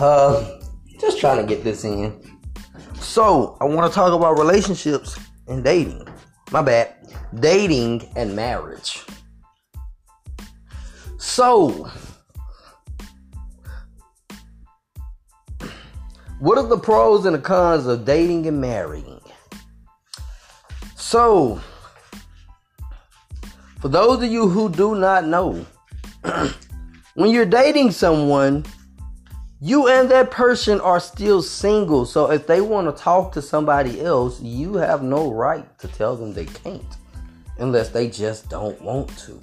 Uh, just trying to get this in. So, I want to talk about relationships and dating. My bad. Dating and marriage. So, what are the pros and the cons of dating and marrying? So, for those of you who do not know, when you're dating someone, you and that person are still single. So if they want to talk to somebody else, you have no right to tell them they can't unless they just don't want to.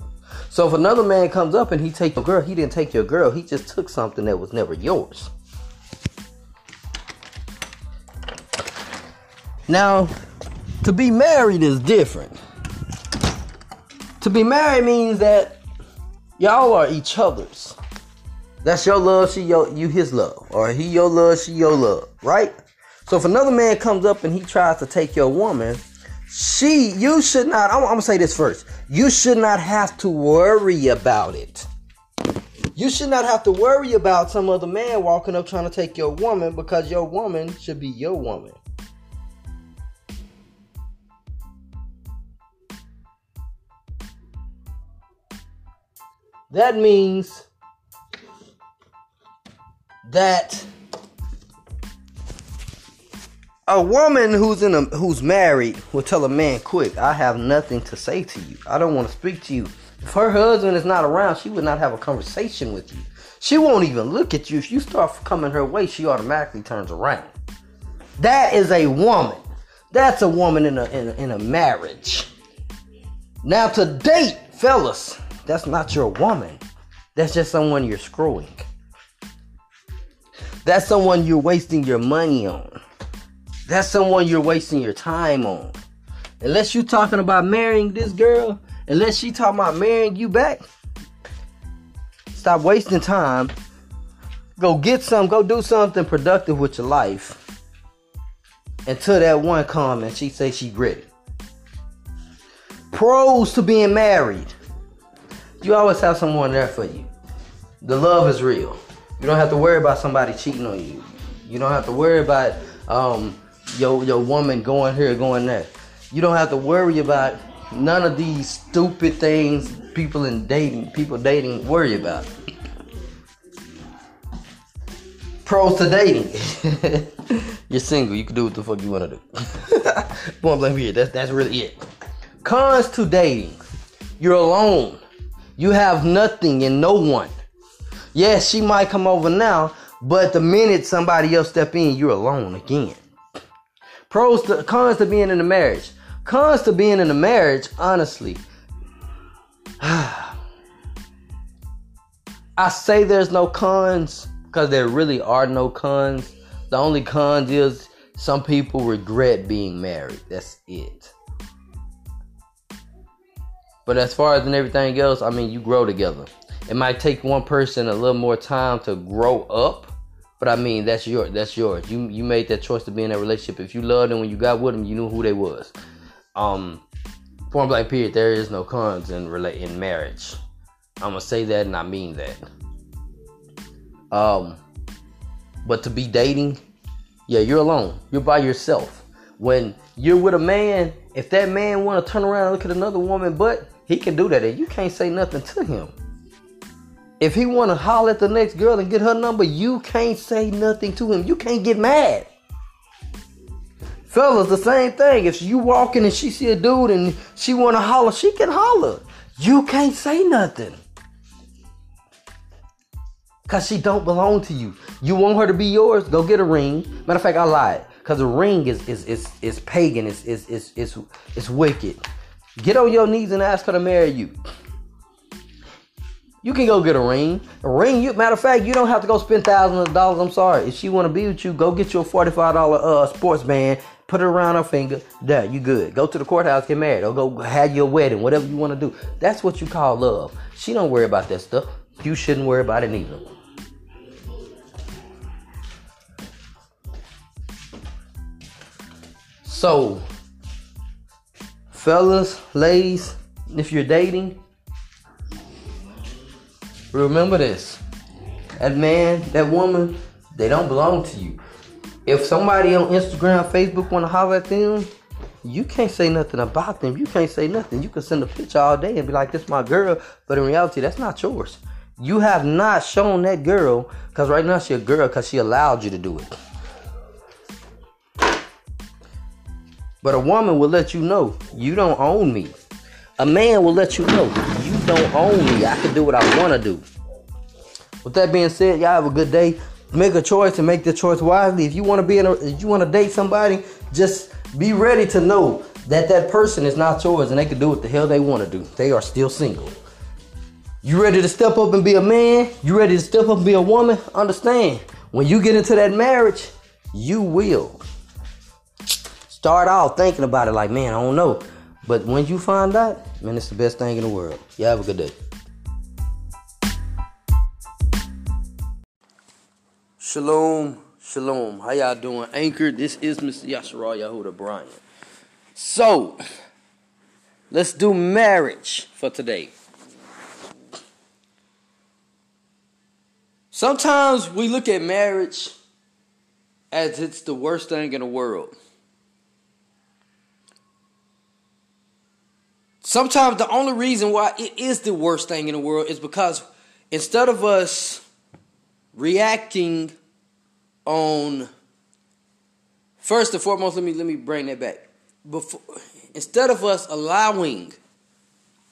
So if another man comes up and he takes your girl, he didn't take your girl. He just took something that was never yours. Now, to be married is different. To be married means that y'all are each other's. That's your love, she your you his love, or he your love, she your love, right? So if another man comes up and he tries to take your woman, she you should not. I'm, I'm gonna say this first. You should not have to worry about it. You should not have to worry about some other man walking up trying to take your woman because your woman should be your woman. That means that a woman who's in a who's married will tell a man quick, I have nothing to say to you. I don't want to speak to you. If her husband is not around, she would not have a conversation with you. She won't even look at you. If you start coming her way, she automatically turns around. That is a woman. That's a woman in a, in a, in a marriage. Now to date, fellas, that's not your woman. That's just someone you're screwing. That's someone you're wasting your money on. That's someone you're wasting your time on. Unless you talking about marrying this girl, unless she talking about marrying you back, stop wasting time. Go get some, go do something productive with your life. Until that one come and she say she ready. Pros to being married. You always have someone there for you. The love is real. You don't have to worry about somebody cheating on you. You don't have to worry about um, your your woman going here, going there. You don't have to worry about none of these stupid things people in dating, people dating worry about. Pros to dating. You're single. You can do what the fuck you want to do. Point blank here. That's that's really it. Cons to dating. You're alone. You have nothing and no one. Yes, she might come over now, but the minute somebody else step in, you're alone again. Pros to cons to being in a marriage. Cons to being in a marriage, honestly. I say there's no cons because there really are no cons. The only cons is some people regret being married. That's it. But as far as and everything else, I mean, you grow together. It might take one person a little more time to grow up, but I mean that's your that's yours. You you made that choice to be in that relationship. If you loved them when you got with them, you knew who they was. Um, point blank period. There is no cons in relate in marriage. I'm gonna say that and I mean that. Um, but to be dating, yeah, you're alone. You're by yourself. When you're with a man, if that man want to turn around and look at another woman, but he can do that, and you can't say nothing to him. If he want to holler at the next girl and get her number, you can't say nothing to him. You can't get mad. Fellas, the same thing. If you walking and she see a dude and she want to holler, she can holler. You can't say nothing. Cause she don't belong to you. You want her to be yours? Go get a ring. Matter of fact, I lied. Cause a ring is is is is pagan. It's is is it's wicked. Get on your knees and ask her to marry you. You can go get a ring. A ring, you matter of fact, you don't have to go spend thousands of dollars. I'm sorry. If she wanna be with you, go get you a $45 uh sports band, put it around her finger. There, you good. Go to the courthouse, get married, or go have your wedding, whatever you want to do. That's what you call love. She don't worry about that stuff. You shouldn't worry about it either. So, fellas, ladies, if you're dating, remember this. That man, that woman, They don't belong to you. If somebody on Instagram, Facebook want to holler at them, you can't say nothing about them. You can't say nothing. You can send a picture all day and be like, "This my girl," but in reality, that's not yours. You have not shown that girl, because right now she a girl, because she allowed you to do it. But a woman will let you know you don't own me. A man will let you know you don't own me. I can do what I want to do. With that being said, y'all have a good day. Make a choice and make the choice wisely. If you want to be in a, if you want to date somebody, just be ready to know that that person is not yours and they can do what the hell they want to do. They are still single. You ready to step up and be a man? You ready to step up and be a woman? Understand, when you get into that marriage, you will start off thinking about it like, man, I don't know. But when you find out, man, it's the best thing in the world. Y'all have a good day. Shalom, shalom. How y'all doing? Anchor, this is Mr. Yashara Yahuda Bryant. So, let's do marriage for today. Sometimes we look at marriage as it's the worst thing in the world. Sometimes the only reason why it is the worst thing in the world is because instead of us reacting on first and foremost, let me let me bring that back. Before instead of us allowing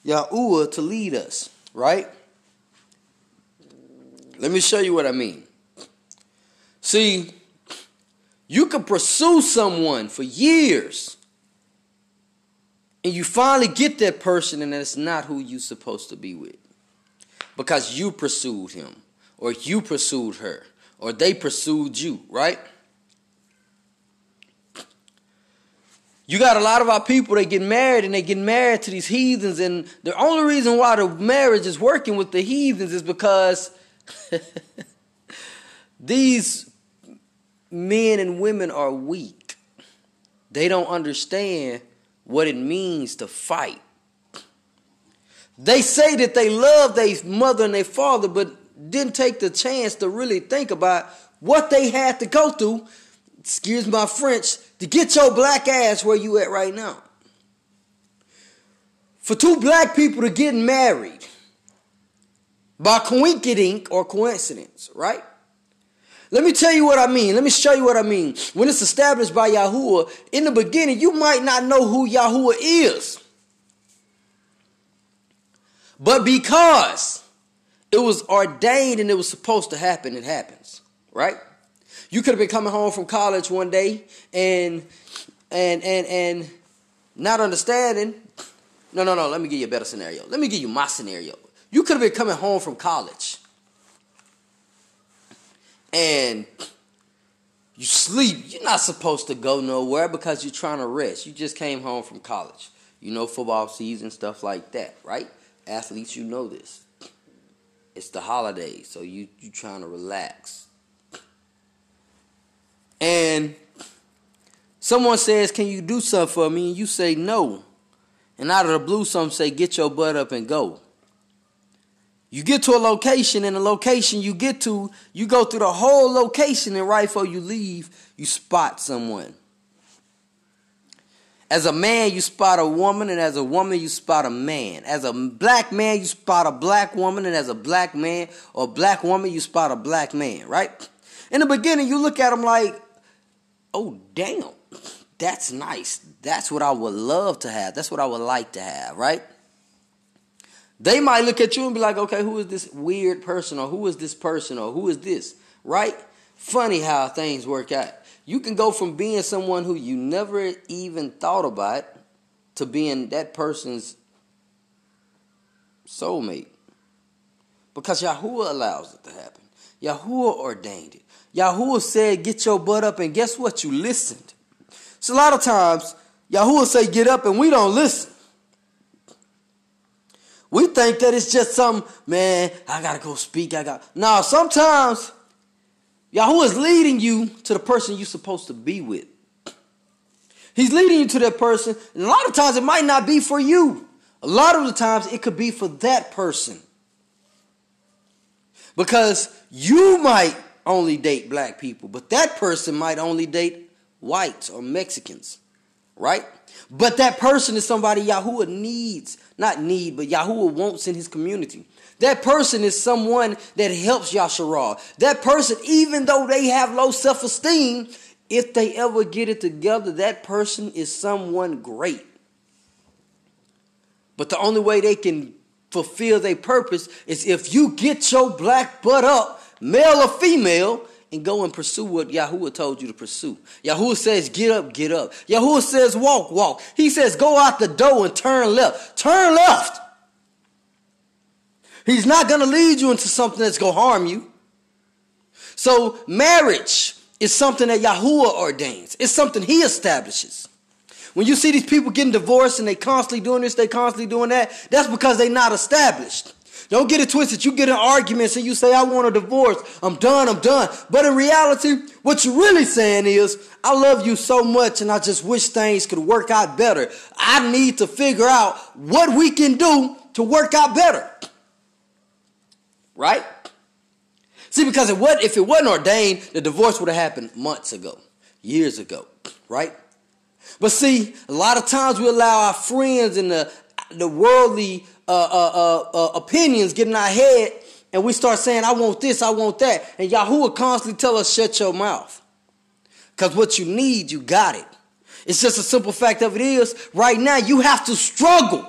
Yahuwah to lead us, right? Let me show you what I mean. See, you can pursue someone for years, and you finally get that person, and it's not who you're supposed to be with because you pursued him or you pursued her, or they pursued you, right? You got a lot of our people, they get married and they get married to these heathens, and the only reason why the marriage is working with the heathens is because these men and women are weak. They don't understand what it means to fight. They say that they love their mother and their father, but didn't take the chance to really think about what they had to go through, excuse my French, to get your black ass where you at right now. For two black people to get married by coincidence or coincidence, right? Let me tell you what I mean. Let me show you what I mean. When it's established by Yahuwah, in the beginning, you might not know who Yahuwah is. But because it was ordained and it was supposed to happen. It happens, right? You could have been coming home from college one day and and and and not understanding. No, no, no. Let me give you a better scenario. Let me give you my scenario. You could have been coming home from college and you sleep. You're not supposed to go nowhere because you're trying to rest. You just came home from college. You know football season, stuff like that, right? Athletes, you know this. It's the holidays, so you you trying to relax. And someone says, "Can you do something for me?" And you say no. And out of the blue, some say, "Get your butt up and go." You get to a location, and the location you get to, you go through the whole location, and right before you leave, you spot someone. As a man, you spot a woman, and as a woman, you spot a man. As a black man, you spot a black woman, and as a black man or black woman, you spot a black man, right? In the beginning, you look at them like, oh, damn, that's nice. That's what I would love to have. That's what I would like to have, right? They might look at you and be like, okay, who is this weird person, or who is this person, or who is this, right? Funny how things work out. You can go from being someone who you never even thought about to being that person's soulmate. Because Yahuwah allows it to happen. Yahuwah ordained it. Yahuwah said, get your butt up, and guess what? You listened. So a lot of times, Yahuwah say, get up, and we don't listen. We think that it's just some, man, I gotta go speak, I got. No, sometimes Yahweh is leading you to the person you're supposed to be with. He's leading you to that person, and a lot of times it might not be for you. A lot of the times it could be for that person. Because you might only date black people, but that person might only date whites or Mexicans, right? But that person is somebody Yahuwah needs, not need, but Yahuwah wants in his community. That person is someone that helps Yasharal. That person, even though they have low self esteem, if they ever get it together, that person is someone great. But the only way they can fulfill their purpose is if you get your black butt up, male or female, and go and pursue what Yahuwah told you to pursue. Yahuwah says, get up, get up. Yahuwah says, walk, walk. He says, go out the door and turn left. Turn left. He's not going to lead you into something that's going to harm you. So, marriage is something that Yahuwah ordains, it's something He establishes. When you see these people getting divorced and they constantly doing this, they constantly doing that, that's because they're not established. Don't get it twisted. You get in arguments and you say, I want a divorce. I'm done. I'm done. But in reality, what you're really saying is, I love you so much and I just wish things could work out better. I need to figure out what we can do to work out better. Right? See, because it was, if it wasn't ordained, the divorce would have happened months ago, years ago. Right? But see, a lot of times we allow our friends and the the worldly uh, uh, uh, uh, opinions get in our head, and we start saying, "I want this, I want that," and Yahuwah constantly tell us, "Shut your mouth," because what you need, you got it. It's just a simple fact of it is, right now you have to struggle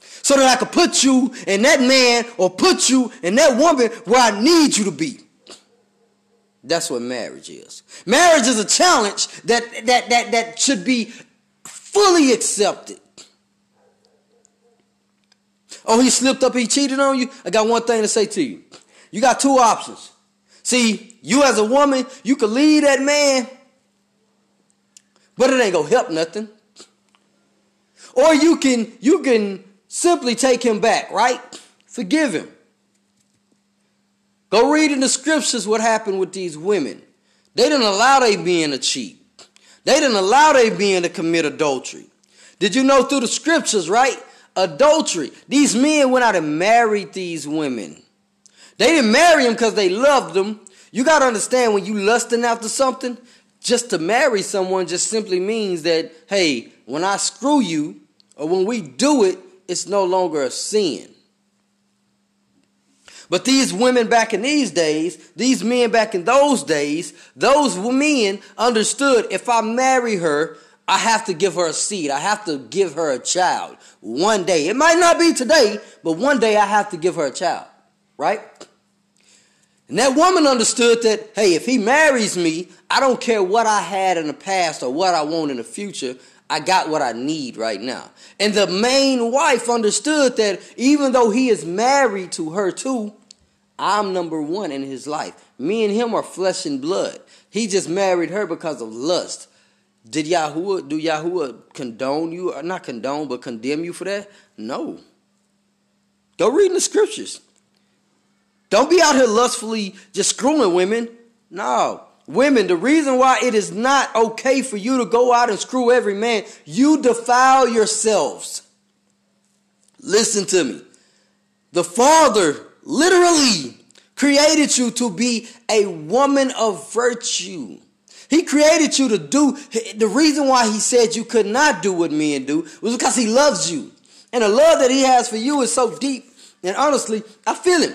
so that I can put you in that man or put you in that woman where I need you to be. That's what marriage is. Marriage is a challenge that that that that should be fully accepted. Oh, he slipped up, he cheated on you. I got one thing to say to you. You got two options. See, you as a woman, you can leave that man, but it ain't gonna help nothing. Or you can you can simply take him back, right? Forgive him. Go read in the scriptures what happened with these women. They didn't allow they being to cheat. They didn't allow they being to commit adultery. Did you know through the scriptures, right? Adultery. These men went out and married these women. They didn't marry them because they loved them. You got to understand when you lusting after something, just to marry someone just simply means that, hey, when I screw you or when we do it, it's no longer a sin. But these women back in these days, these men back in those days, those men understood if I marry her, I have to give her a seed. I have to give her a child one day. It might not be today, but one day I have to give her a child, right? And that woman understood that, hey, if he marries me, I don't care what I had in the past or what I want in the future. I got what I need right now. And the main wife understood that even though he is married to her too, I'm number one in his life. Me and him are flesh and blood. He just married her because of lust. Did Yahuwah, do Yahuwah condone you, or not condone, but condemn you for that? No. Go read in the scriptures. Don't be out here lustfully just screwing women. No. Women, the reason why it is not okay for you to go out and screw every man, you defile yourselves. Listen to me. The Father literally created you to be a woman of virtue. He created you to do the reason why he said you could not do what men do was because he loves you. And the love that he has for you is so deep. And honestly, I feel it.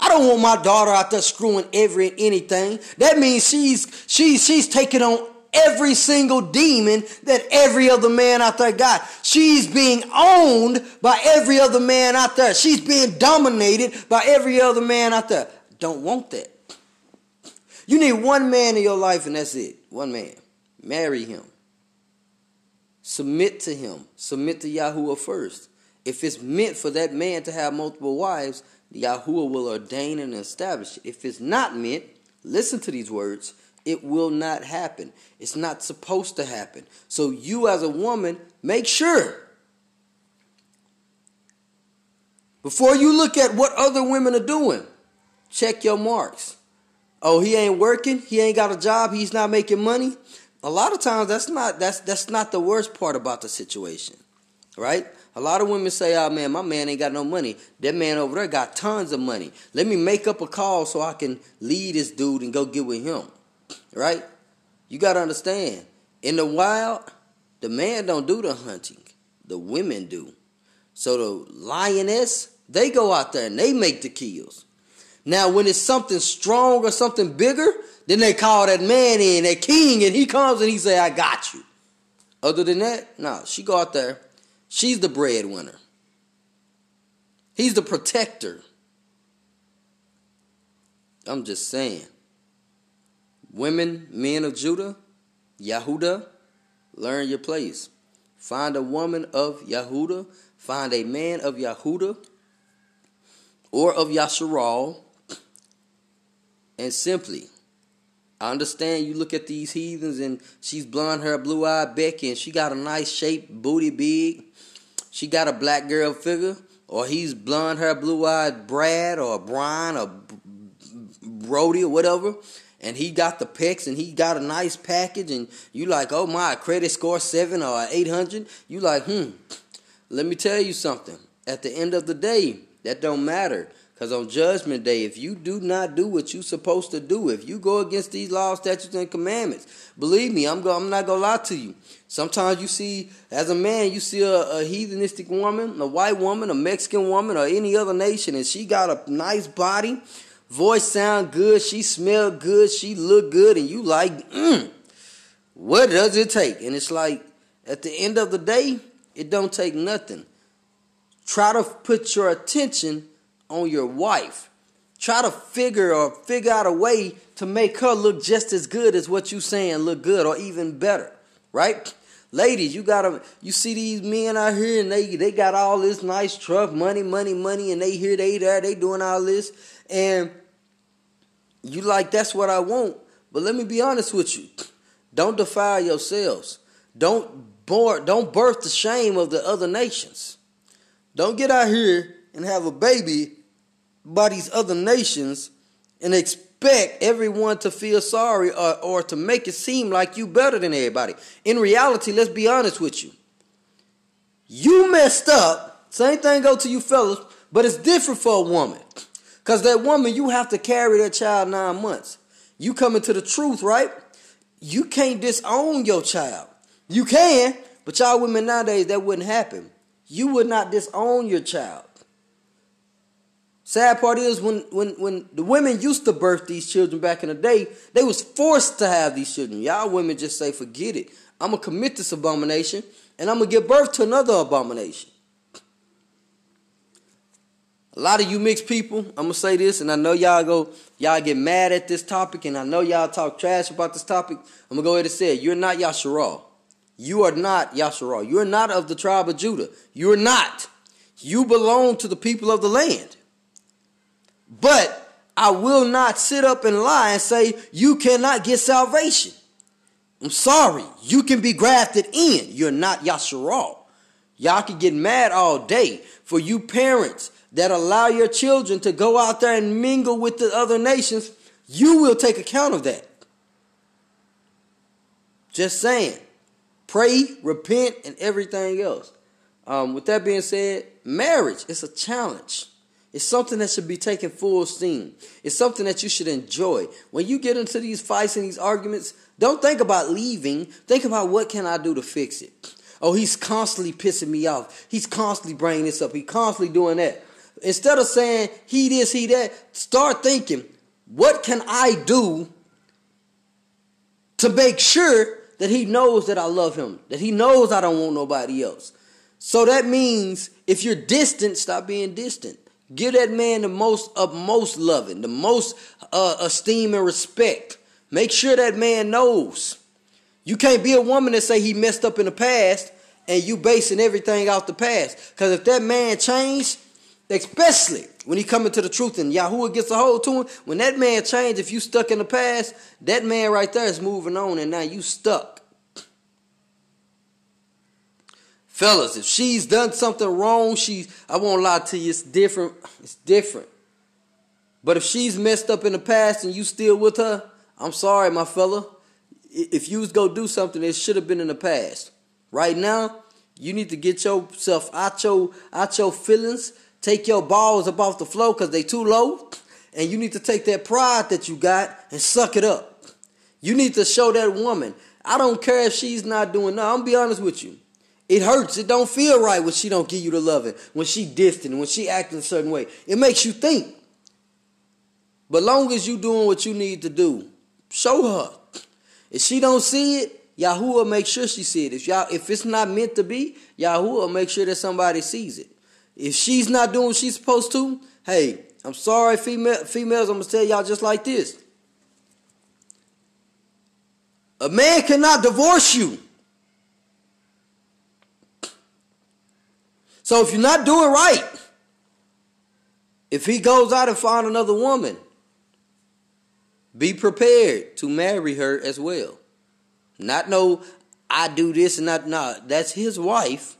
I don't want my daughter out there screwing every and anything. That means she's she's she's taking on every single demon that every other man out there got. She's being owned by every other man out there. She's being dominated by every other man out there. Don't want that. You need one man in your life and that's it. One man. Marry him. Submit to him. Submit to Yahuwah first. If it's meant for that man to have multiple wives, Yahuwah will ordain and establish it. If it's not meant, listen to these words it will not happen. It's not supposed to happen. So you as a woman, make sure before you look at what other women are doing, check your marks. Oh, he ain't working, he ain't got a job, he's not making money. A lot of times that's not that's that's not the worst part about the situation. Right? A lot of women say, "Oh man, my man ain't got no money. That man over there got tons of money. Let me make up a call so I can lead this dude and go get with him." Right? You got to understand. In the wild, the man don't do the hunting. The women do. So the lioness, they go out there and they make the kills. Now, when it's something strong or something bigger, then they call that man in, that king, and he comes and he say, I got you. Other than that, no, she go out there. She's the breadwinner. He's the protector. I'm just saying. Women, men of Judah, Yahuda, learn your place. Find a woman of Yahuda. Find a man of Yahuda or of Yasharal. And simply I understand you look at these heathens and she's blonde hair, blue eyed Becky, and she got a nice shape, booty big. She got a black girl figure, or he's blonde hair, blue eyed Brad or Brian or Brody or whatever, and he got the pecs and he got a nice package, and you like, oh my, credit score seven or eight hundred. You like, hmm. Let me tell you something. At the end of the day, that don't matter. Because on Judgment Day, if you do not do what you're supposed to do, if you go against these laws, statutes, and commandments, believe me, I'm, go, I'm not going to lie to you. Sometimes you see, as a man, you see a, a heathenistic woman, a white woman, a Mexican woman, or any other nation, and she got a nice body, voice sound good, she smell good, she look good, and you like, mm, what does it take? And it's like, at the end of the day, it don't take nothing. Try to put your attention on your wife. Try to figure or figure out a way to make her look just as good as what you saying look good or even better, right? Ladies, you gotta you see these men out here and they they got all this nice truck, money, money, money, and they here, they there, they doing all this, and you like that's what I want. But let me be honest with you. Don't defile yourselves. Don't bore, don't birth the shame of the other nations. Don't get out here and have a baby by these other nations and expect everyone to feel sorry or, or to make it seem like you better than everybody. In reality, let's be honest with you. You messed up. Same thing go to you fellas, but it's different for a woman. Because that woman, you have to carry that child nine months. You coming to the truth, right? You can't disown your child. You can, but y'all women nowadays, that wouldn't happen. You would not disown your child. Sad part is when, when, when the women used to birth these children back in the day, they was forced to have these children. Y'all women just say, forget it. I'm to commit this abomination and I'm going to give birth to another abomination. A lot of you mixed people, I'm going to say this, and I know y'all go, y'all get mad at this topic, and I know y'all talk trash about this topic. I'm going to go ahead and say it. You're not Yasharal. You are not Yasharal. You're not of the tribe of Judah. You're not. You belong to the people of the land. But I will not sit up and lie and say you cannot get salvation. I'm sorry. You can be grafted in. You're not Yasharal. Y'all can get mad all day for you parents that allow your children to go out there and mingle with the other nations. You will take account of that. Just saying. Pray, repent, and everything else. Um, with that being said, marriage is a challenge. It's something that should be taken full steam. It's something that you should enjoy. When you get into these fights and these arguments, don't think about leaving. Think about what can I do to fix it. Oh, he's constantly pissing me off. He's constantly bringing this up. He's constantly doing that. Instead of saying he this, he that, start thinking, what can I do to make sure that he knows that I love him, that he knows I don't want nobody else. So that means if you're distant, stop being distant. Give that man the most of most loving, the most uh, esteem and respect. Make sure that man knows. You can't be a woman that say he messed up in the past and you basing everything off the past. Because if that man changed, especially when he coming to the truth and Yahuwah gets a hold to him, when that man changed, if you stuck in the past, that man right there is moving on and now you stuck. Fellas, if she's done something wrong, she I won't lie to you, it's different. It's different. But if she's messed up in the past and you still with her, I'm sorry, my fella. If you was go do something, it should have been in the past. Right now, You need to get yourself out your out your feelings. Take your balls up off the floor because they too low. And you need to take that pride that you got and suck it up. You need to show that woman. I don't care if she's not doing no. I'm gonna be honest with you. It hurts. It don't feel right when she don't give you the loving. When she distant. When she acting a certain way. It makes you think. But long as you doing what you need to do, show her. If she don't see it, will make sure she see it. If y'all, if it's not meant to be, will make sure that somebody sees it. If she's not doing what she's supposed to, hey, I'm sorry, female females. I'm gonna tell y'all just like this. A man cannot divorce you. So if you're not doing right, if he goes out and find another woman, be prepared to marry her as well. Not no, I do this and not nah. That's his wife.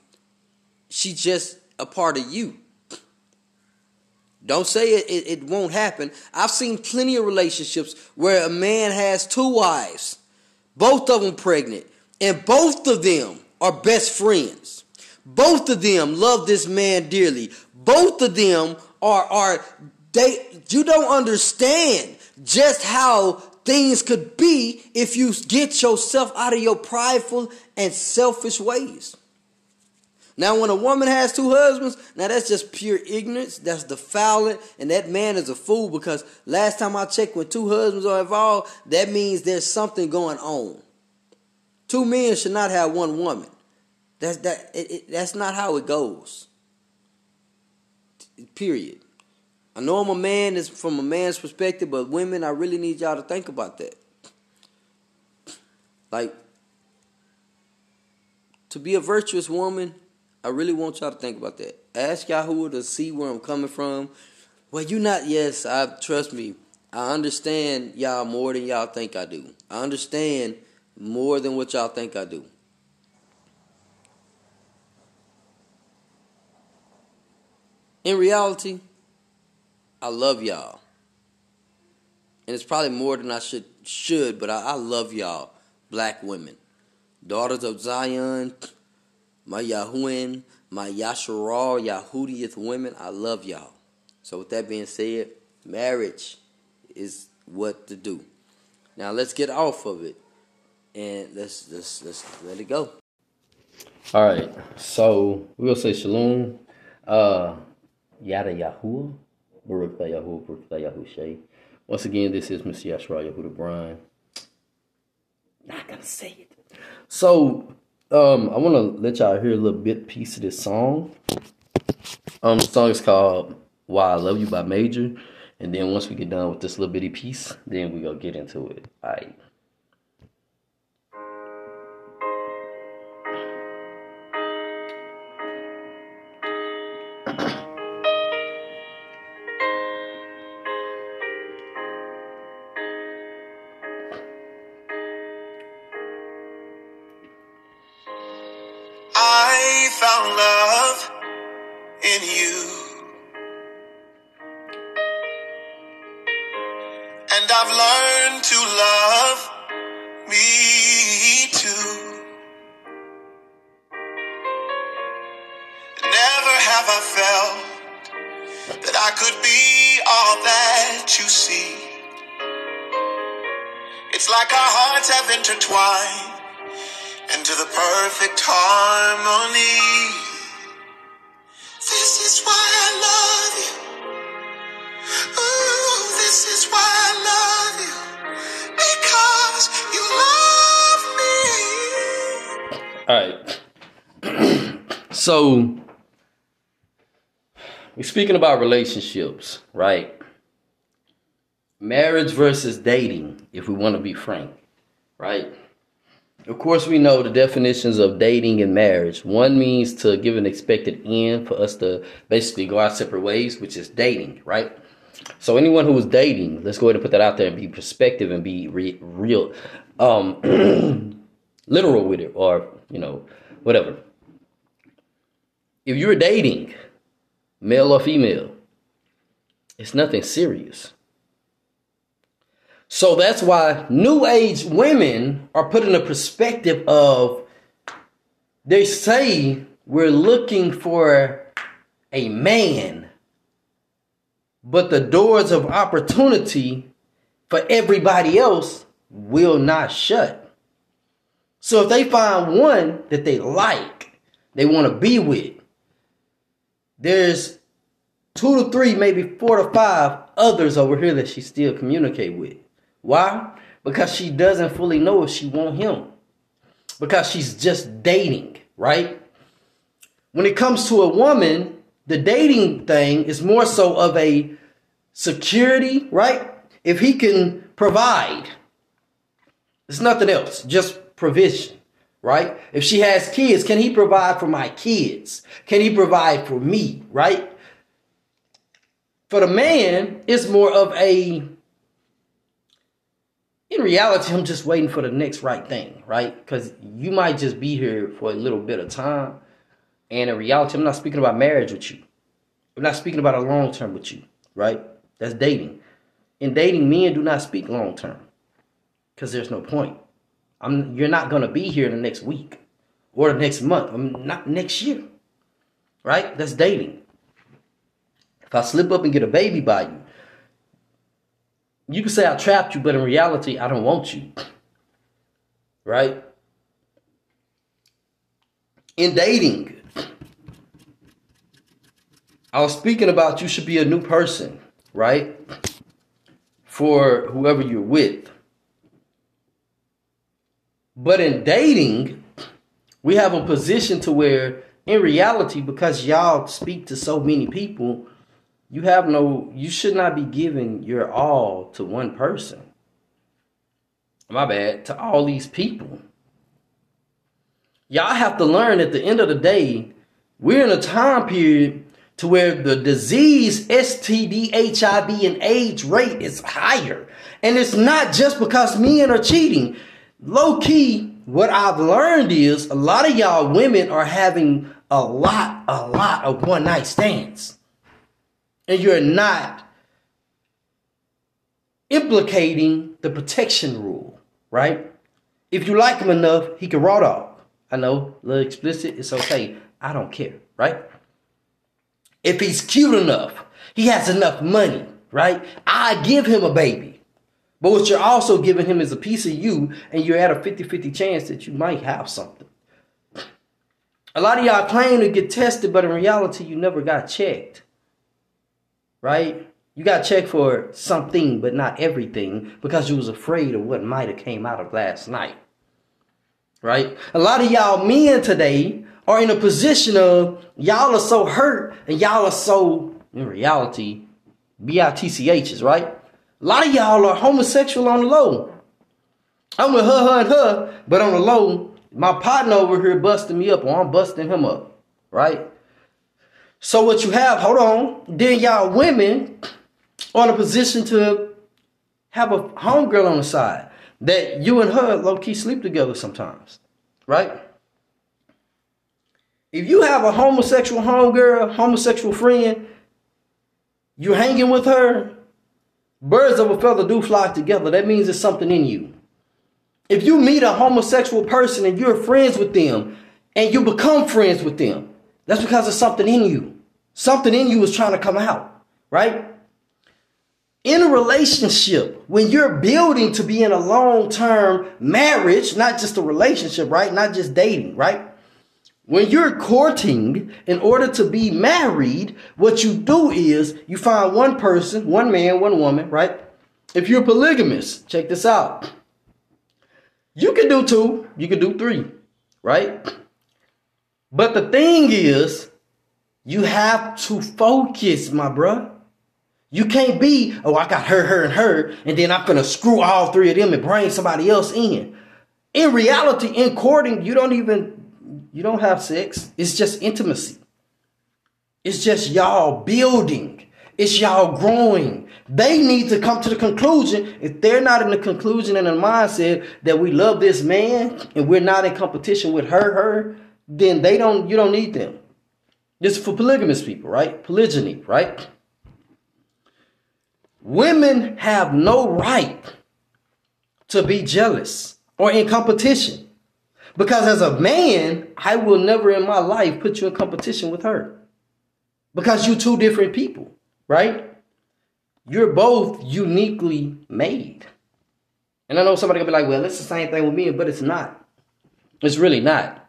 She's just a part of you. Don't say it, it, it won't happen. I've seen plenty of relationships where a man has two wives, both of them pregnant, and both of them are best friends. Both of them love this man dearly. Both of them are are they you don't understand just how things could be if you get yourself out of your prideful and selfish ways. Now, when a woman has two husbands, now that's just pure ignorance. That's defiling, and that man is a fool because last time I checked, when two husbands are involved, that means there's something going on. Two men should not have one woman. That's that. It, it, that's not how it goes. Period. I know I'm a man is from a man's perspective, but women, I really need y'all to think about that. Like, to be a virtuous woman, I really want y'all to think about that. Ask Yahu to see where I'm coming from. Well, you not. Yes, I trust me. I understand y'all more than y'all think I do. I understand more than what y'all think I do. In reality, I love y'all. And it's probably more than I should should, but I, I love y'all, black women. Daughters of Zion, my Yahuin, my Yasharal, Yahudieth women, I love y'all. So with that being said, marriage is what to do. Now let's get off of it and let's let's let's let it go. All right, so we'll say shalom. Uh, yada Yahuwah. Baruch Yahu, Baruch Yahu Shay. Once again, this is Mr. Yashra Yahuda Brian. Not gonna say it. So, um, I want to let y'all hear a little bit piece of this song. Um, the song is called "Why I Love You" by Major, and then once we get done with this little bitty piece, then we gonna get into it. All right. Intertwined into the perfect harmony. This is why I love you. Ooh, this is why I love you. Because you love me. All right. so, speaking about relationships, right? Marriage versus dating, if we want to be frank right? Of course, we know the definitions of dating and marriage. One means to give an expected end for us to basically go our separate ways, which is dating, right? So anyone who is dating, let's go ahead and put that out there and be perspective and be re- real, um, literal with it, or you know, whatever. If you're dating, male or female, it's nothing serious. So that's why new age women are put in a perspective of they say we're looking for a man, but the doors of opportunity for everybody else will not shut. So if they find one that they like, they want to be with, there's two to three, maybe four to five others over here that she still communicate with. Why? Because she doesn't fully know if she want him. Because she's just dating, right? When it comes to a woman, the dating thing is more so of a security, right? If he can provide, it's nothing else, just provision, right? If she has kids, can he provide for my kids? Can he provide for me, right? For the man, it's more of a in reality, I'm just waiting for the next right thing, right? Because you might just be here for a little bit of time. And in reality, I'm not speaking about marriage with you. I'm not speaking about a long term with you, right? That's dating. In dating, men do not speak long term because there's no point. I'm, you're not going to be here the next week or the next month, I'm not next year, right? That's dating. If I slip up and get a baby by you, you can say I trapped you, but in reality, I don't want you. Right? In dating, I was speaking about you should be a new person, right? For whoever you're with. But in dating, we have a position to where, in reality, because y'all speak to so many people, you have no, you should not be giving your all to one person. My bad, to all these people. Y'all have to learn at the end of the day, we're in a time period to where the disease, STD, HIV, and AIDS rate is higher. And it's not just because men are cheating. Low key, what I've learned is a lot of y'all women are having a lot, a lot of one night stands and you're not implicating the protection rule, right? If you like him enough, he can raw dog. I know, a little explicit, it's okay. I don't care, right? If he's cute enough, he has enough money, right? I give him a baby. But what you're also giving him is a piece of you, and you're at a 50 50 chance that you might have something. A lot of y'all claim to get tested, but in reality, you never got checked right? You got checked for something, but not everything, because you was afraid of what might have came out of last night, right? A lot of y'all men today are in a position of y'all are so hurt and y'all are so, in reality, B-I-T-C-H's, right? A lot of y'all are homosexual on the low. I'm with her, her, and her, but on the low, my partner over here busting me up or I'm busting him up, right? So what you have, hold on, then y'all women are in a position to have a homegirl on the side that you and her low key sleep together sometimes, right? If you have a homosexual homegirl, homosexual friend, you're hanging with her, birds of a feather do flock together. That means there's something in you. If you meet a homosexual person and you're friends with them and you become friends with them, that's because there's something in you. Something in you is trying to come out, right? In a relationship, when you're building to be in a long term marriage, not just a relationship, right? Not just dating, right? When you're courting in order to be married, what you do is you find one person, one man, one woman, right? If you're polygamous, check this out. You can do two, you can do three, right? But the thing is, you have to focus, my bruh. You can't be, oh, I got her, her, and her, and then I'm gonna screw all three of them and bring somebody else in. In reality, in courting, you don't even, you don't have sex. It's just intimacy. It's just y'all building. It's y'all growing. They need to come to the conclusion. If they're not in the conclusion and the mindset that we love this man and we're not in competition with her, her, then they don't, you don't need them. This is for polygamous people, right? Polygyny, right? Women have no right to be jealous or in competition Because as a man, I will never in my life put you in competition with her. Because you're two different people, right? You're both uniquely made. And I know somebody gonna be like, well, it's the same thing with me, but it's not. It's really not.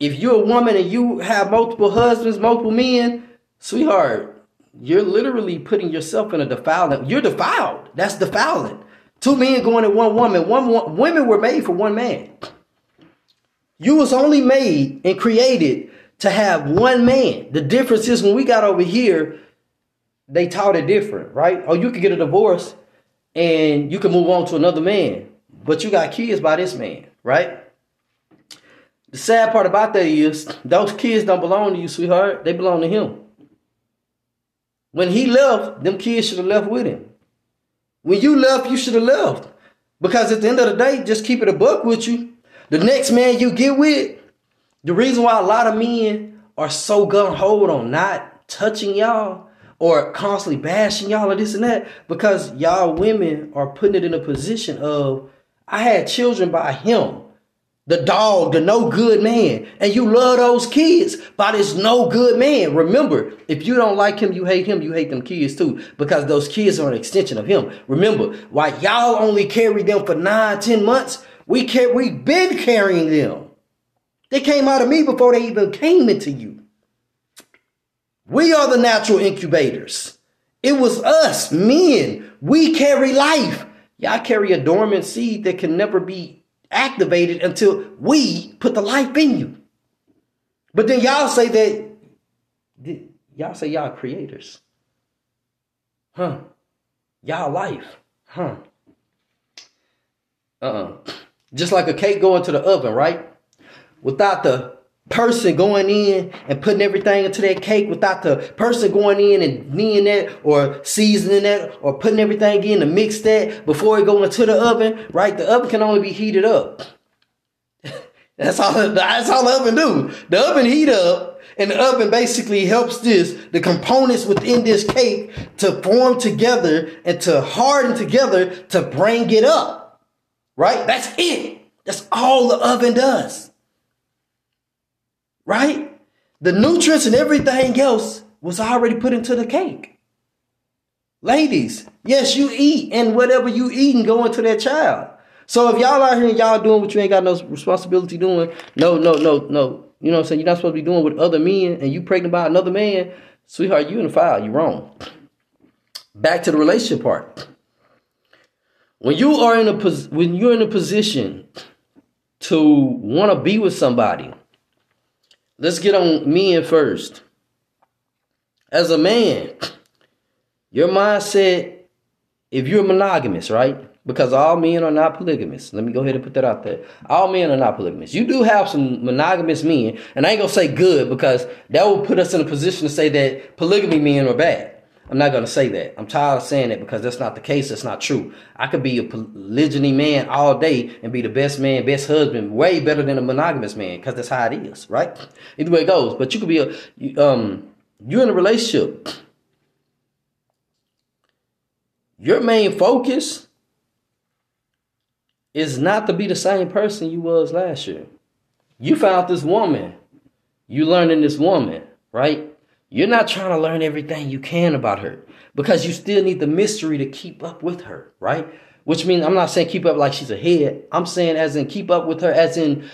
If you're a woman and you have multiple husbands, multiple men, sweetheart, you're literally putting yourself in a defilement. You're defiled. That's defiling. Two men going at one woman. One, one women were made for one man. You was only made and created to have one man. The difference is when we got over here, they taught it different, right? Or you could get a divorce and you can move on to another man, but you got kids by this man, right? The sad part about that is those kids don't belong to you, sweetheart. They belong to him. When he left, them kids should have left with him. When you left, you should have left. Because at the end of the day, just keep it a buck with you. The next man you get with, the reason why a lot of men are so gun hold on not touching y'all or constantly bashing y'all or this and that, because y'all women are putting it in a position of, I had children by him, the dog, the no good man, and you love those kids by this no good man. Remember, if you don't like him, you hate him, you hate them kids too, because those kids are an extension of him. Remember, why y'all only carry them for nine, ten months, we can we've been carrying them. They came out of me before they even came into you. We are the natural incubators. It was us, men. We carry life. Y'all carry a dormant seed that can never be activated until we put the life in you. But then y'all say that y'all say y'all creators. Huh. Y'all life. Huh. Uh-uh. Just like a cake going to the oven, right? Without the person going in and putting everything into that cake, without the person going in and kneading that or seasoning that or putting everything in to mix that before it go into the oven, right? The oven can only be heated up. that's all. That's all the oven do. The oven heat up, and the oven basically helps this the components within this cake to form together and to harden together to bring it up. Right? That's it. That's all the oven does. Right? The nutrients and everything else was already put into the cake. Ladies, yes, you eat, and whatever you eat and go into that child. So if y'all out here and y'all doing what you ain't got no responsibility doing, no, no, no, no. You know what I'm saying? You're not supposed to be doing with other men and you pregnant by another man, sweetheart, you in the file. You wrong. Back to the relationship part. When you are in a pos- when you're in a position to want to be with somebody, let's get on men first. As a man, your mindset, if you're monogamous, right? Because all men are not polygamous. Let me go ahead and put that out there. All men are not polygamous. You do have some monogamous men, and I ain't gonna say good because that will put us in a position to say that polygamy men are bad. I'm not going to say that. I'm tired of saying it because that's not the case. That's not true. I could be a polygyny man all day and be the best man, best husband, way better than a monogamous man because that's how it is, right? Either way it goes. But you could be a, um, you're in a relationship. Your main focus is not to be the same person you was last year. You found this woman. You learning this woman, right? You're not trying to learn everything you can about her because you still need the mystery to keep up with her, right? Which means I'm not saying keep up like she's a head. I'm saying as in keep up with her, as in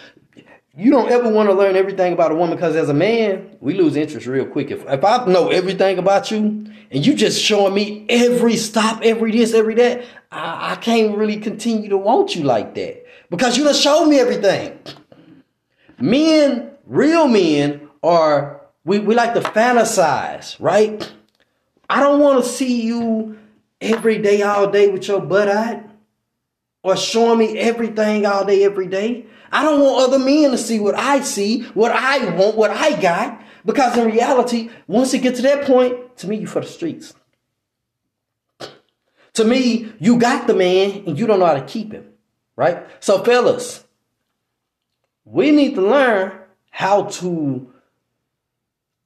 you don't ever want to learn everything about a woman because as a man, we lose interest real quick. If, if I know everything about you and you just showing me every stop, every this, every that, I, I can't really continue to want you like that because you done showed me everything. Men, real men, are we, we like to fantasize, right? I don't want to see you every day, all day with your butt out or showing me everything all day, every day. I don't want other men to see what I see, what I want, what I got. Because in reality, once it gets to that point, to me, you for the streets. To me, you got the man and you don't know how to keep him, right? So, fellas, we need to learn how to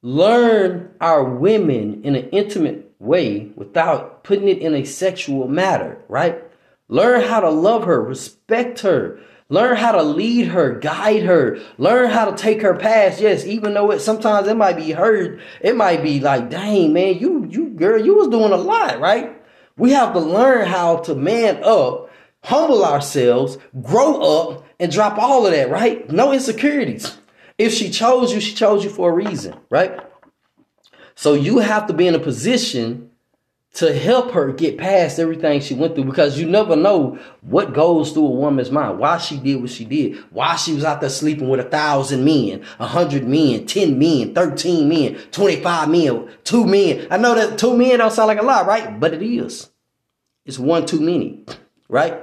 learn our women in an intimate way without putting it in a sexual matter, right? Learn how to love her, respect her, Learn how to lead her, guide her, learn how to take her past. Yes, even though it sometimes it might be hurt, it might be like, dang man, you you girl, you was doing a lot, right? We have to learn how to man up, humble ourselves, grow up, and drop all of that, right? No insecurities. If she chose you, she chose you for a reason, right? So you have to be in a position to help her get past everything she went through because you never know what goes through a woman's mind, why she did what she did, why she was out there sleeping with a thousand men, a hundred men, ten men, thirteen men, twenty-five men, two men. I know that two men don't sound like a lot, right? But it is. It's one too many, right?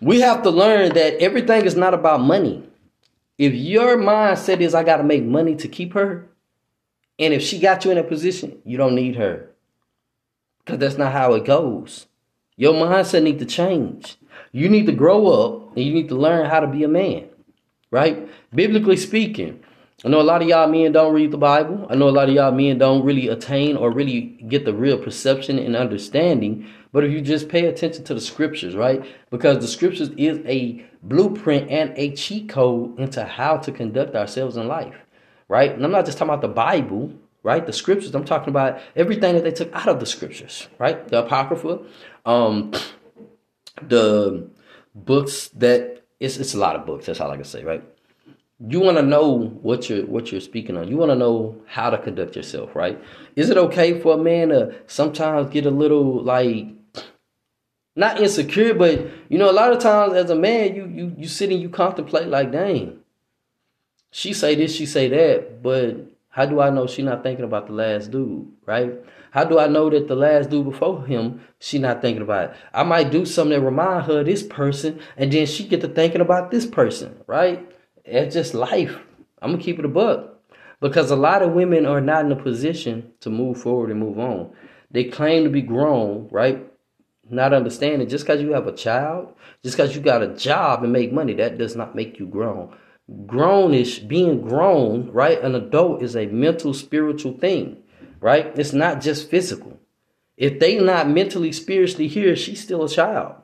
We have to learn that everything is not about money. If your mindset is I gotta make money to keep her, and if she got you in a position, you don't need her. Because that's not how it goes. Your mindset need to change. You need to grow up and you need to learn how to be a man. Right? Biblically speaking, I know a lot of y'all men don't read the Bible. I know a lot of y'all men don't really attain or really get the real perception and understanding. But if you just pay attention to the scriptures, right? Because the scriptures is a blueprint and a cheat code into how to conduct ourselves in life right? And I'm not just talking about the Bible, right? The scriptures. I'm talking about everything that they took out of the scriptures, right? The Apocrypha, um, the books that it's it's a lot of books. That's all I can say, right? You want to know what you're what you're speaking on. You want to know how to conduct yourself, right? Is it okay for a man to sometimes get a little like not insecure, but you know, a lot of times as a man, you you you sit and you contemplate like, dang, she say this, she say that, but how do I know she not thinking about the last dude, right? How do I know that the last dude before him, she not thinking about it? I might do something that remind her this person, and then she get to thinking about this person, right? It's just life. I'm gonna keep it a buck. Because a lot of women are not in a position to move forward and move on. They claim to be grown, right? Not understanding just because you have a child, just because you got a job and make money, that does not make you grown grownish, being grown, right? An adult is a mental, spiritual thing, right? It's not just physical. If they not mentally, spiritually here, she's still a child.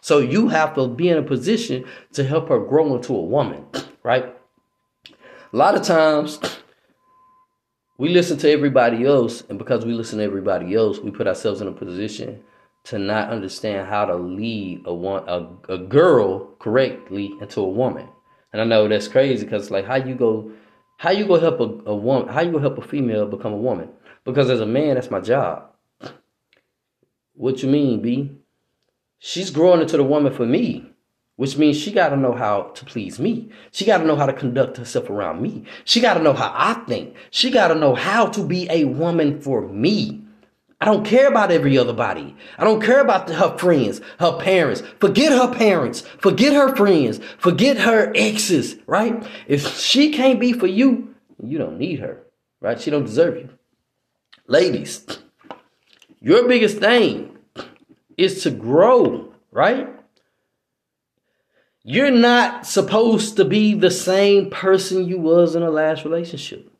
So you have to be in a position to help her grow into a woman, right? A lot of times we listen to everybody else, and because we listen to everybody else, we put ourselves in a position to not understand how to lead a one a, a girl correctly into a woman. And I know that's crazy because like how you go, how you go help a, a woman, how you go help a female become a woman? Because as a man, that's my job. What you mean, B? She's growing into the woman for me, which means she got to know how to please me. She got to know how to conduct herself around me. She got to know how I think. She got to know how to be a woman for me. I don't care about every other body. I don't care about the, her friends, her parents. Forget her parents. Forget her friends. Forget her exes, right? If she can't be for you, you don't need her, right? She don't deserve you. Ladies, your biggest thing is to grow, right? You're not supposed to be the same person you was in a last relationship.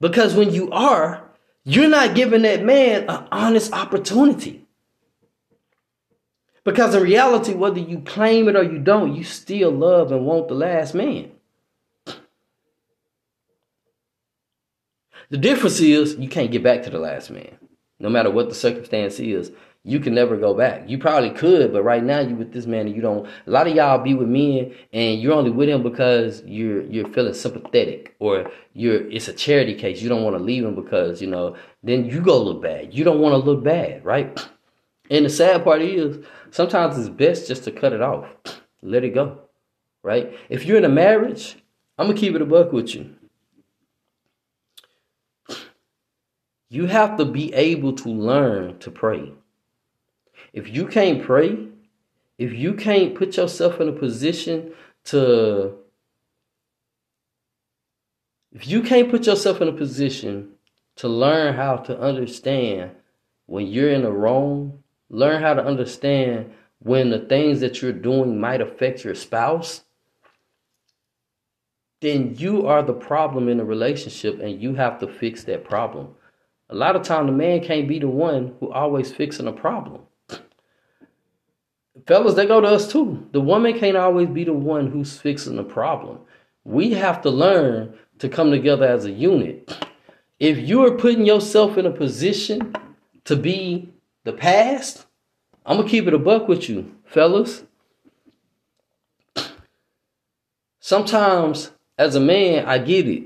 Because when you are, you're not giving that man an honest opportunity. Because in reality, whether you claim it or you don't, you still love and want the last man. The difference is you can't get back to the last man. No matter what the circumstance is, you can never go back. You probably could, but right now you with this man and you don't. A lot of y'all be with men and you're only with him because you're you're feeling sympathetic or you're it's a charity case. You don't want to leave him because you know then you go look bad. You don't want to look bad, right? And the sad part is sometimes it's best just to cut it off, let it go, right? If you're in a marriage, I'm gonna keep it a buck with you. You have to be able to learn to pray. If you can't pray, if you can't put yourself in a position to if you can't put yourself in a position to learn how to understand when you're in the wrong, learn how to understand when the things that you're doing might affect your spouse, then you are the problem in the relationship and you have to fix that problem. A lot of time the man can't be the one who always fixing a problem fellas, they go to us too. The woman can't always be the one who's fixing the problem. We have to learn to come together as a unit. If you are putting yourself in a position to be the past, I'm gonna keep it a buck with you, fellas. Sometimes, as a man, I get it.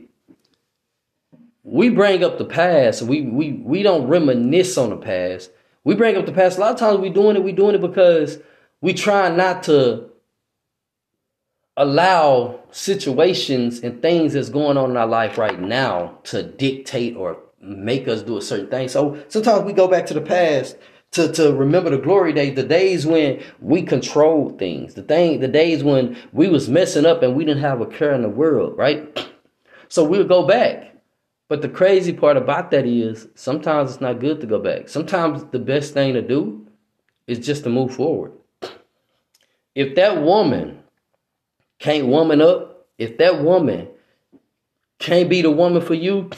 We bring up the past. We we we don't reminisce on the past. We bring up the past. A lot of times we doing it. We doing it because we try not to allow situations and things that's going on in our life right now to dictate or make us do a certain thing. So sometimes we go back to the past to, to remember the glory days, the days when we controlled things, the thing, the days when we was messing up and we didn't have a care in the world, right? So we'll go back. But the crazy part about that is sometimes it's not good to go back. Sometimes the best thing to do is just to move forward. If that woman can't woman up, if that woman can't be the woman for you,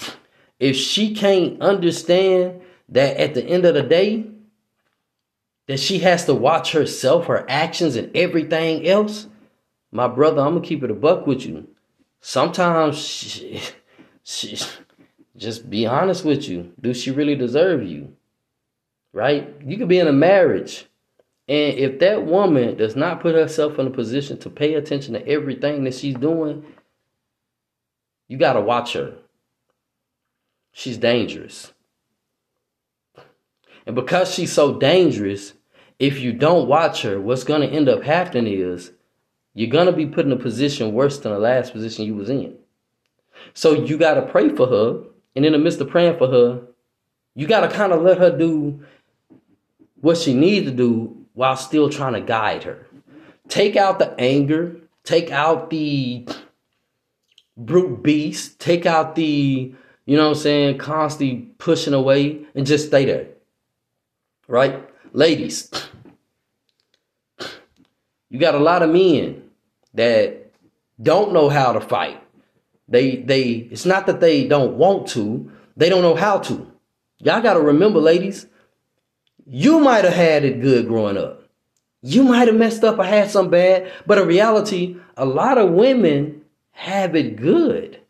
if she can't understand that at the end of the day, that she has to watch herself, her actions, and everything else, my brother, I'm gonna keep it a buck with you. Sometimes she, she just be honest with you. Do she really deserve you? Right? You could be in a marriage and if that woman does not put herself in a position to pay attention to everything that she's doing, you got to watch her. She's dangerous. And because she's so dangerous, if you don't watch her, what's going to end up happening is you're going to be put in a position worse than the last position you was in. So you got to pray for her. And in the midst of praying for her, you got to kind of let her do what she needs to do while still trying to guide her. Take out the anger, take out the brute beast, take out the, you know what I'm saying, constantly pushing away and just stay there. Right? Ladies, you got a lot of men that don't know how to fight. They they it's not that they don't want to, they don't know how to. Y'all got to remember ladies, you might have had it good growing up. You might have messed up or had some bad, but in reality, a lot of women have it good.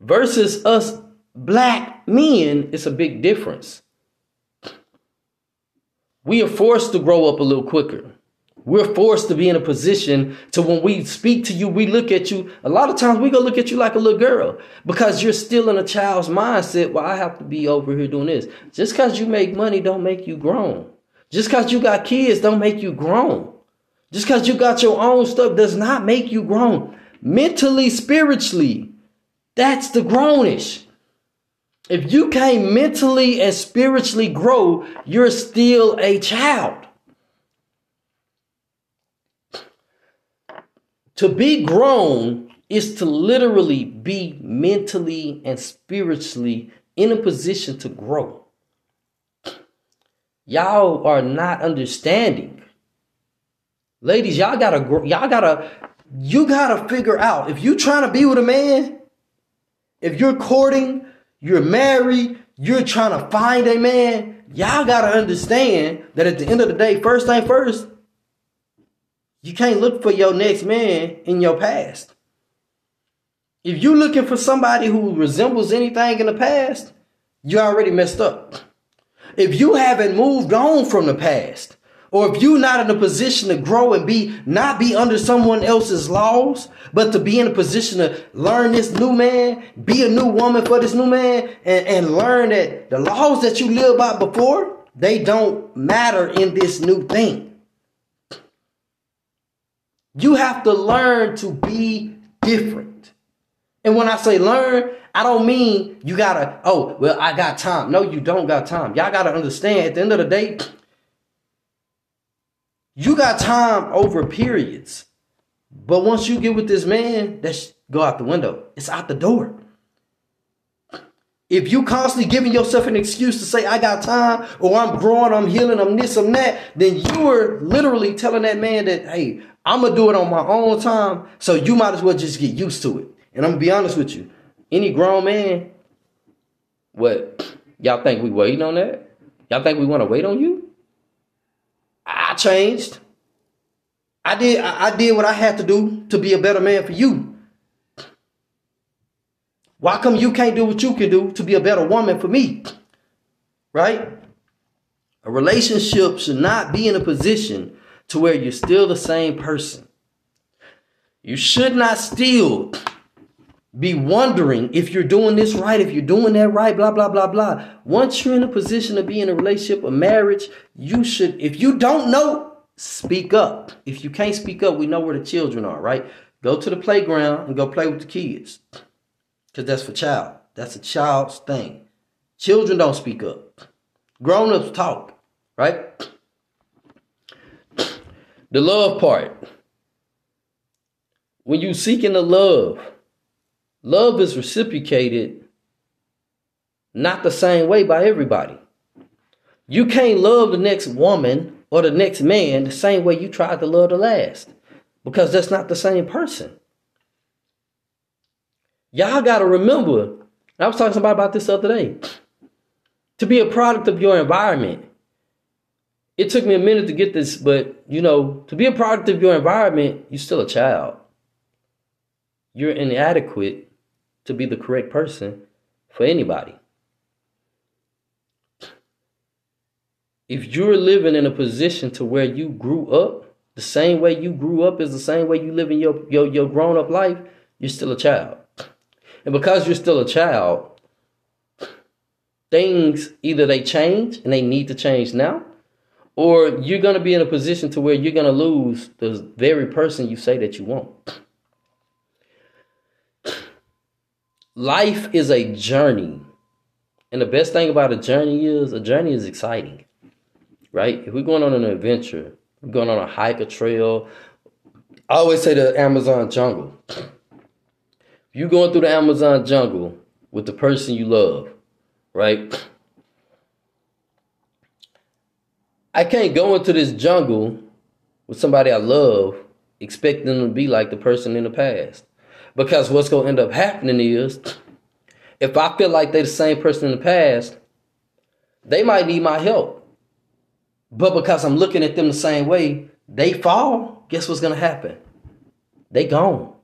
Versus us black men, it's a big difference. We are forced to grow up a little quicker. We're forced to be in a position to when we speak to you, we look at you. A lot of times we go look at you like a little girl because you're still in a child's mindset. Well, I have to be over here doing this. Just because you make money don't make you grown. Just because you got kids don't make you grown. Just because you got your own stuff does not make you grown. Mentally, spiritually, that's the grownish. If you can't mentally and spiritually grow, you're still a child. To be grown is to literally be mentally and spiritually in a position to grow. Y'all are not understanding. Ladies, y'all gotta y'all gotta you gotta figure out if you trying to be with a man, if you're courting, you're married, you're trying to find a man, y'all gotta understand that at the end of the day, first thing first, you can't look for your next man in your past. If you're looking for somebody who resembles anything in the past, you already messed up. If you haven't moved on from the past, or if you're not in a position to grow and be not be under someone else's laws, but to be in a position to learn this new man, be a new woman for this new man, and, and learn that the laws that you lived by before, they don't matter in this new thing. You have to learn to be different. And when I say learn, I don't mean you gotta, oh, well, I got time. No, you don't got time. Y'all gotta understand at the end of the day, you got time over periods. But once you get with this man, that's go out the window. It's out the door. If you constantly giving yourself an excuse to say, I got time, or I'm growing, I'm healing, I'm this, I'm that, then you are literally telling that man that, hey, I'm gonna do it on my own time. So you might as well just get used to it. And I'm gonna be honest with you. Any grown man, what y'all think we waiting on that? Y'all think we want to wait on you? I changed. I did I, I did what I had to do to be a better man for you. Why come you can't do what you can do to be a better woman for me? Right? A relationship should not be in a position to where you're still the same person. You should not still be wondering if you're doing this right, if you're doing that right, blah, blah, blah, blah. Once you're in a position to be in a relationship, a marriage, you should, if you don't know, speak up. If you can't speak up, we know where the children are, right? Go to the playground and go play with the kids. Because that's for child. That's a child's thing. Children don't speak up. Grown ups talk, right? The love part. When you seeking the love, love is reciprocated not the same way by everybody. You can't love the next woman or the next man the same way you tried to love the last because that's not the same person. Y'all got to remember, I was talking to somebody about this the other day, to be a product of your environment. It took me a minute to get this, but you know, to be a product of your environment, you're still a child. You're inadequate to be the correct person for anybody. If you're living in a position to where you grew up, the same way you grew up is the same way you live in your, your, your grown up life, you're still a child. And because you're still a child, things either they change and they need to change now, or you're going to be in a position to where you're going to lose the very person you say that you want. Life is a journey. And the best thing about a journey is a journey is exciting. Right? If we're going on an adventure, we're going on a hike, a trail. I always say the Amazon jungle. You're going through the Amazon jungle with the person you love, right? I can't go into this jungle with somebody I love expecting them to be like the person in the past. Because what's going to end up happening is if I feel like they're the same person in the past, they might need my help. But because I'm looking at them the same way, they fall. Guess what's going to happen? They gone.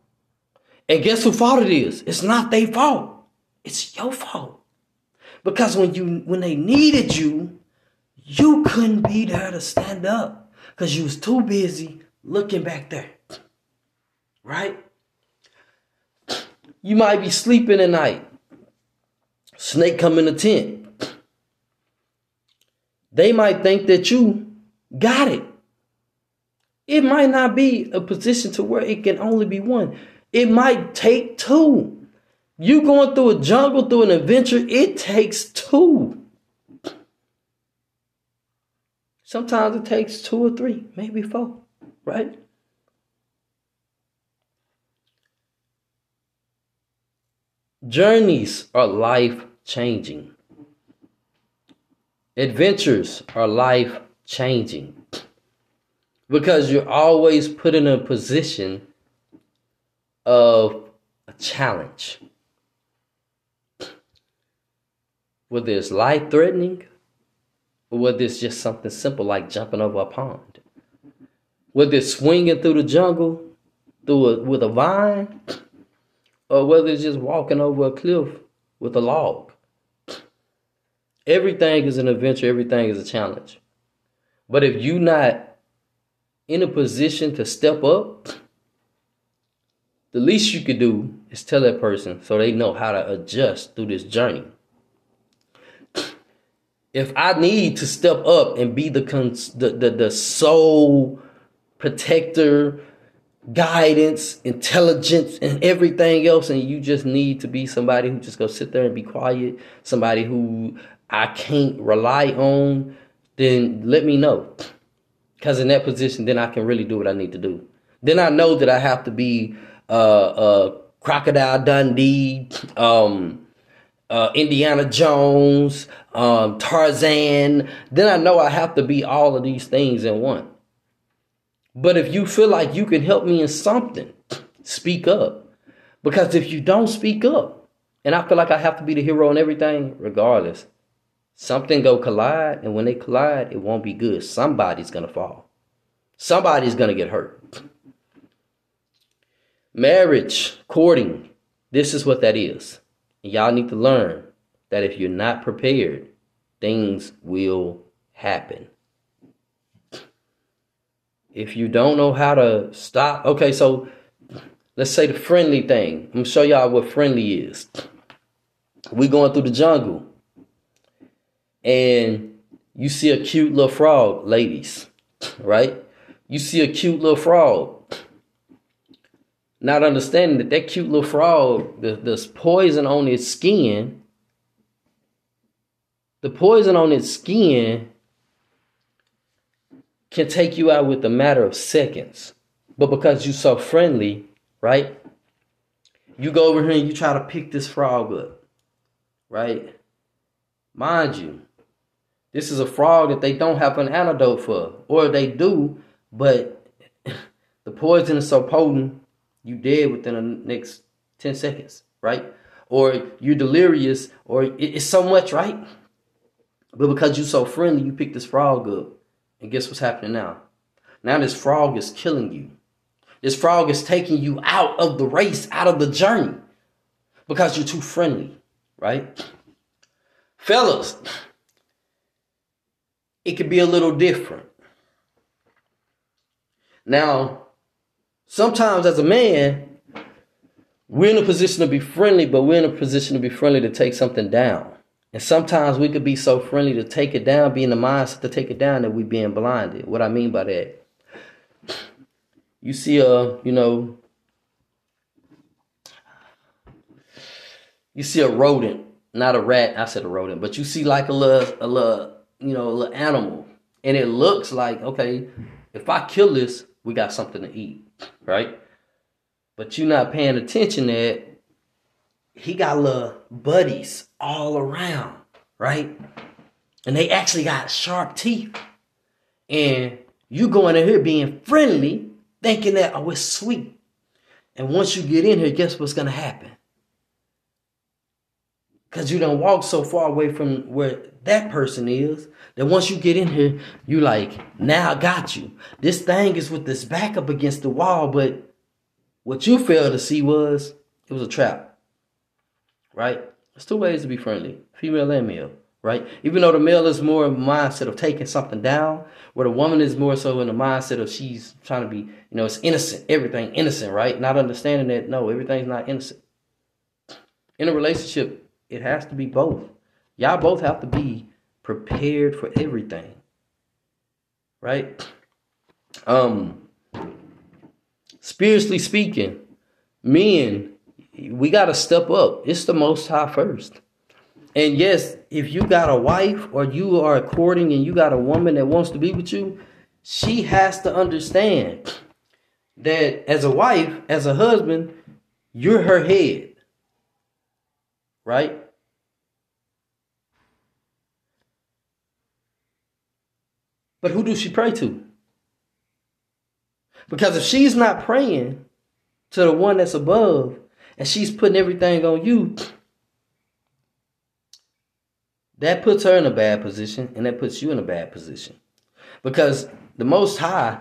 And guess who fault it is? It's not their fault. It's your fault. Because when you when they needed you, you couldn't be there to stand up because you was too busy looking back there. Right? You might be sleeping at night. Snake come in the tent. They might think that you got it. It might not be a position to where it can only be one. It might take two. You going through a jungle, through an adventure, it takes two. Sometimes it takes two or three, maybe four, right? Journeys are life changing. Adventures are life changing. Because you're always put in a position of a challenge. Whether it's life threatening whether it's just something simple like jumping over a pond. Whether it's swinging through the jungle through a, with a vine or whether it's just walking over a cliff with a log. Everything is an adventure, everything is a challenge. But if you're not in a position to step up, the least you could do is tell that person so they know how to adjust through this journey. If I need to step up and be the cons- the, the, the sole protector, guidance, intelligence, and everything else, and you just need to be somebody who just go sit there and be quiet, somebody who I can't rely on, then let me know. Because in that position, then I can really do what I need to do. Then I know that I have to be uh, uh, Crocodile Dundee, um, uh, Indiana Jones, um, Tarzan. Then I know I have to be all of these things in one. But if you feel like you can help me in something, speak up. Because if you don't speak up, and I feel like I have to be the hero in everything, regardless, something go collide, and when they collide, it won't be good. Somebody's gonna fall. Somebody's gonna get hurt. Marriage, courting, this is what that is. Y'all need to learn that if you're not prepared, things will happen. If you don't know how to stop, okay, so let's say the friendly thing. I'm gonna show y'all what friendly is. We going through the jungle, and you see a cute little frog, ladies, right? You see a cute little frog. Not understanding that that cute little frog, the, there's poison on its skin. The poison on its skin can take you out with a matter of seconds. But because you're so friendly, right? You go over here and you try to pick this frog up, right? Mind you, this is a frog that they don't have an antidote for, or they do, but the poison is so potent, you dead within the next 10 seconds, right? Or you're delirious, or it's so much, right? But because you're so friendly, you pick this frog up. And guess what's happening now? Now this frog is killing you. This frog is taking you out of the race, out of the journey, because you're too friendly, right? Fellas, it could be a little different. Now, sometimes as a man, we're in a position to be friendly, but we're in a position to be friendly to take something down. And sometimes we could be so friendly to take it down, be in the mindset to take it down that we're being blinded. What I mean by that, you see a, you know, you see a rodent, not a rat. I said a rodent, but you see like a little, a little, you know, a little animal, and it looks like okay, if I kill this, we got something to eat, right? But you're not paying attention that he got little buddies all around, right? And they actually got sharp teeth. And you going in here being friendly, thinking that, oh, it's sweet. And once you get in here, guess what's to happen? Because you don't walk so far away from where that person is that once you get in here, you like, now I got you. This thing is with this back up against the wall, but what you failed to see was it was a trap right? There's two ways to be friendly, female and male, right? Even though the male is more in the mindset of taking something down, where the woman is more so in the mindset of she's trying to be, you know, it's innocent, everything innocent, right? Not understanding that no, everything's not innocent. In a relationship, it has to be both. Y'all both have to be prepared for everything. Right? Um spiritually speaking, men we got to step up. It's the most high first. And yes, if you got a wife or you are courting and you got a woman that wants to be with you, she has to understand that as a wife, as a husband, you're her head. Right? But who does she pray to? Because if she's not praying to the one that's above, and she's putting everything on you, that puts her in a bad position and that puts you in a bad position. Because the Most High,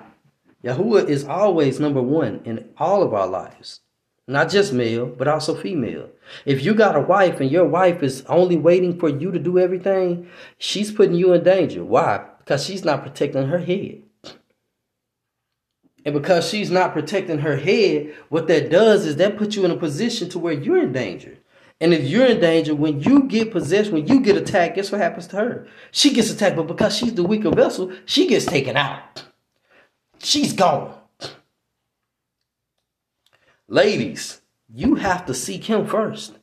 Yahuwah, is always number one in all of our lives. Not just male, but also female. If you got a wife and your wife is only waiting for you to do everything, she's putting you in danger. Why? Because she's not protecting her head. And because she's not protecting her head, what that does is that puts you in a position to where you're in danger. And if you're in danger, when you get possessed, when you get attacked, guess what happens to her? She gets attacked, but because she's the weaker vessel, she gets taken out. She's gone. Ladies, you have to seek him first.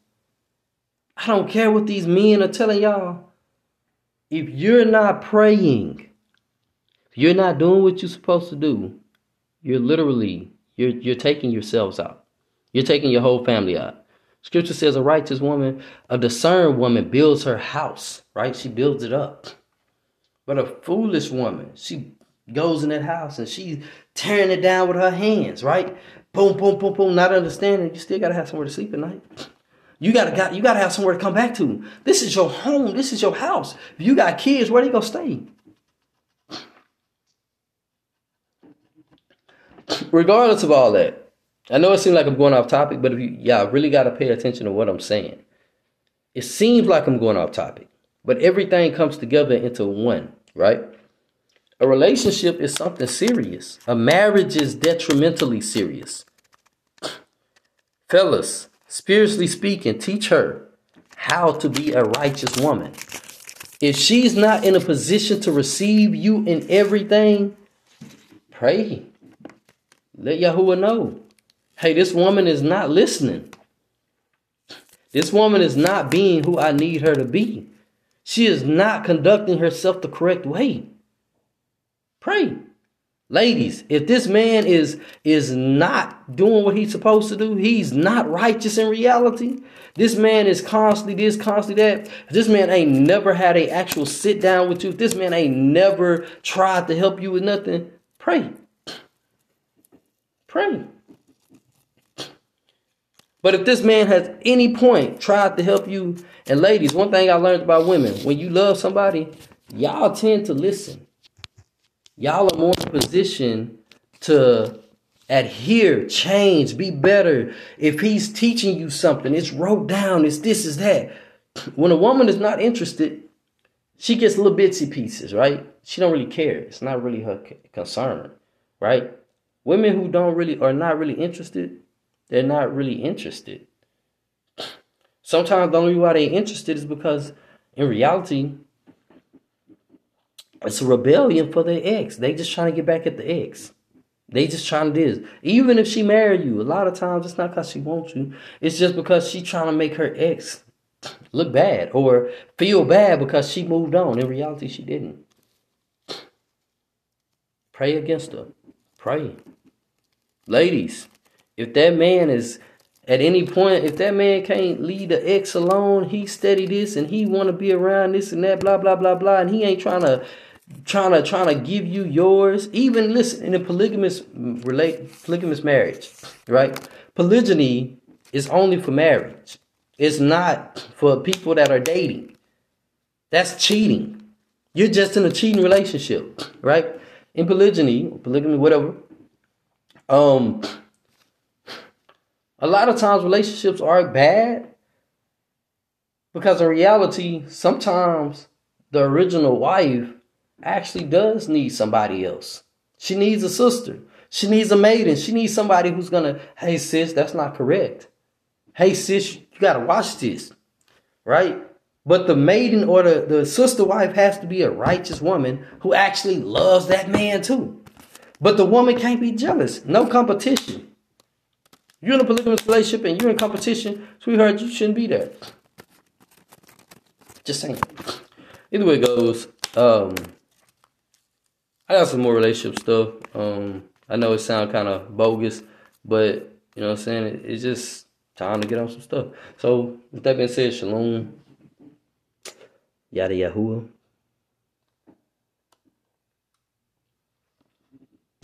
I don't care what these men are telling y'all. If you're not praying, if you're not doing what you're supposed to do, you're literally you're you're taking yourselves out. You're taking your whole family out. Scripture says a righteous woman, a discerned woman builds her house, right? She builds it up. But a foolish woman, she goes in that house and she's tearing it down with her hands, right? Boom, boom, boom, boom. Not understanding, you still gotta have somewhere to sleep at night. You gotta got you gotta have somewhere to come back to. This is your home. This is your house. If you got kids, where they gonna stay? regardless of all that, I know it seems like I'm going off topic, but if you, y'all really got to pay attention to what I'm saying. It seems like I'm going off topic, but everything comes together into one, right? A relationship is something serious. A marriage is detrimentally serious. Fellas, spiritually speaking, teach her how to be a righteous woman. If she's not in a position to receive you in everything, pray. Let Yahuwah know. Hey, this woman is not listening. This woman is not being who I need her to be. She is not conducting herself the correct way. Pray. Ladies, if this man is is not doing what he's supposed to do, he's not righteous in reality. This man is constantly this, constantly that. This man ain't never had a actual sit down with you. This man ain't never tried to help you with nothing. Pray. Pray. But if this man has any point tried to help you, and ladies, one thing I learned about women, when you love somebody, y'all tend to listen. Y'all are more in position to adhere, change, be better. If he's teaching you something, it's wrote down, it's this, is that. When a woman is not interested, she gets little bitsy pieces, right? She don't really care. It's not really her concern, right? Women who don't really are not really interested, they're not really interested. Sometimes the only why they're interested is because in reality, it's a rebellion for their ex. They just trying to get back at the ex. They just trying to do this. Even if she married you, a lot of times it's not because she wants you. It's just because she trying to make her ex look bad or feel bad because she moved on. In reality, she didn't. Pray against her. Pray. Ladies, if that man is at any point, if that man can't leave the ex alone, he steady this and he want to be around this and that, blah blah blah blah, and he ain't trying to trying to trying to give you yours. Even listen in a polygamous relate polygamous marriage, right? Polygyny is only for marriage. It's not for people that are dating. That's cheating. You're just in a cheating relationship, right? In polygyny, polygamy, whatever. Um, a lot of times relationships are bad because in reality, sometimes the original wife actually does need somebody else. She needs a sister. She needs a maiden. She needs somebody who's gonna, hey sis, that's not correct. Hey sis, you gotta watch this. Right? But the maiden or the, the sister wife has to be a righteous woman who actually loves that man too. But the woman can't be jealous. No competition. You're in a polygamous relationship and you're in competition, sweetheart, you shouldn't be there. Just saying. Either way it goes, um, I got some more relationship stuff. Um, I know it sounds kind of bogus, but you know what I'm saying? It, it's just time to get on some stuff. So, with that being said, shalom, yada yahuwah.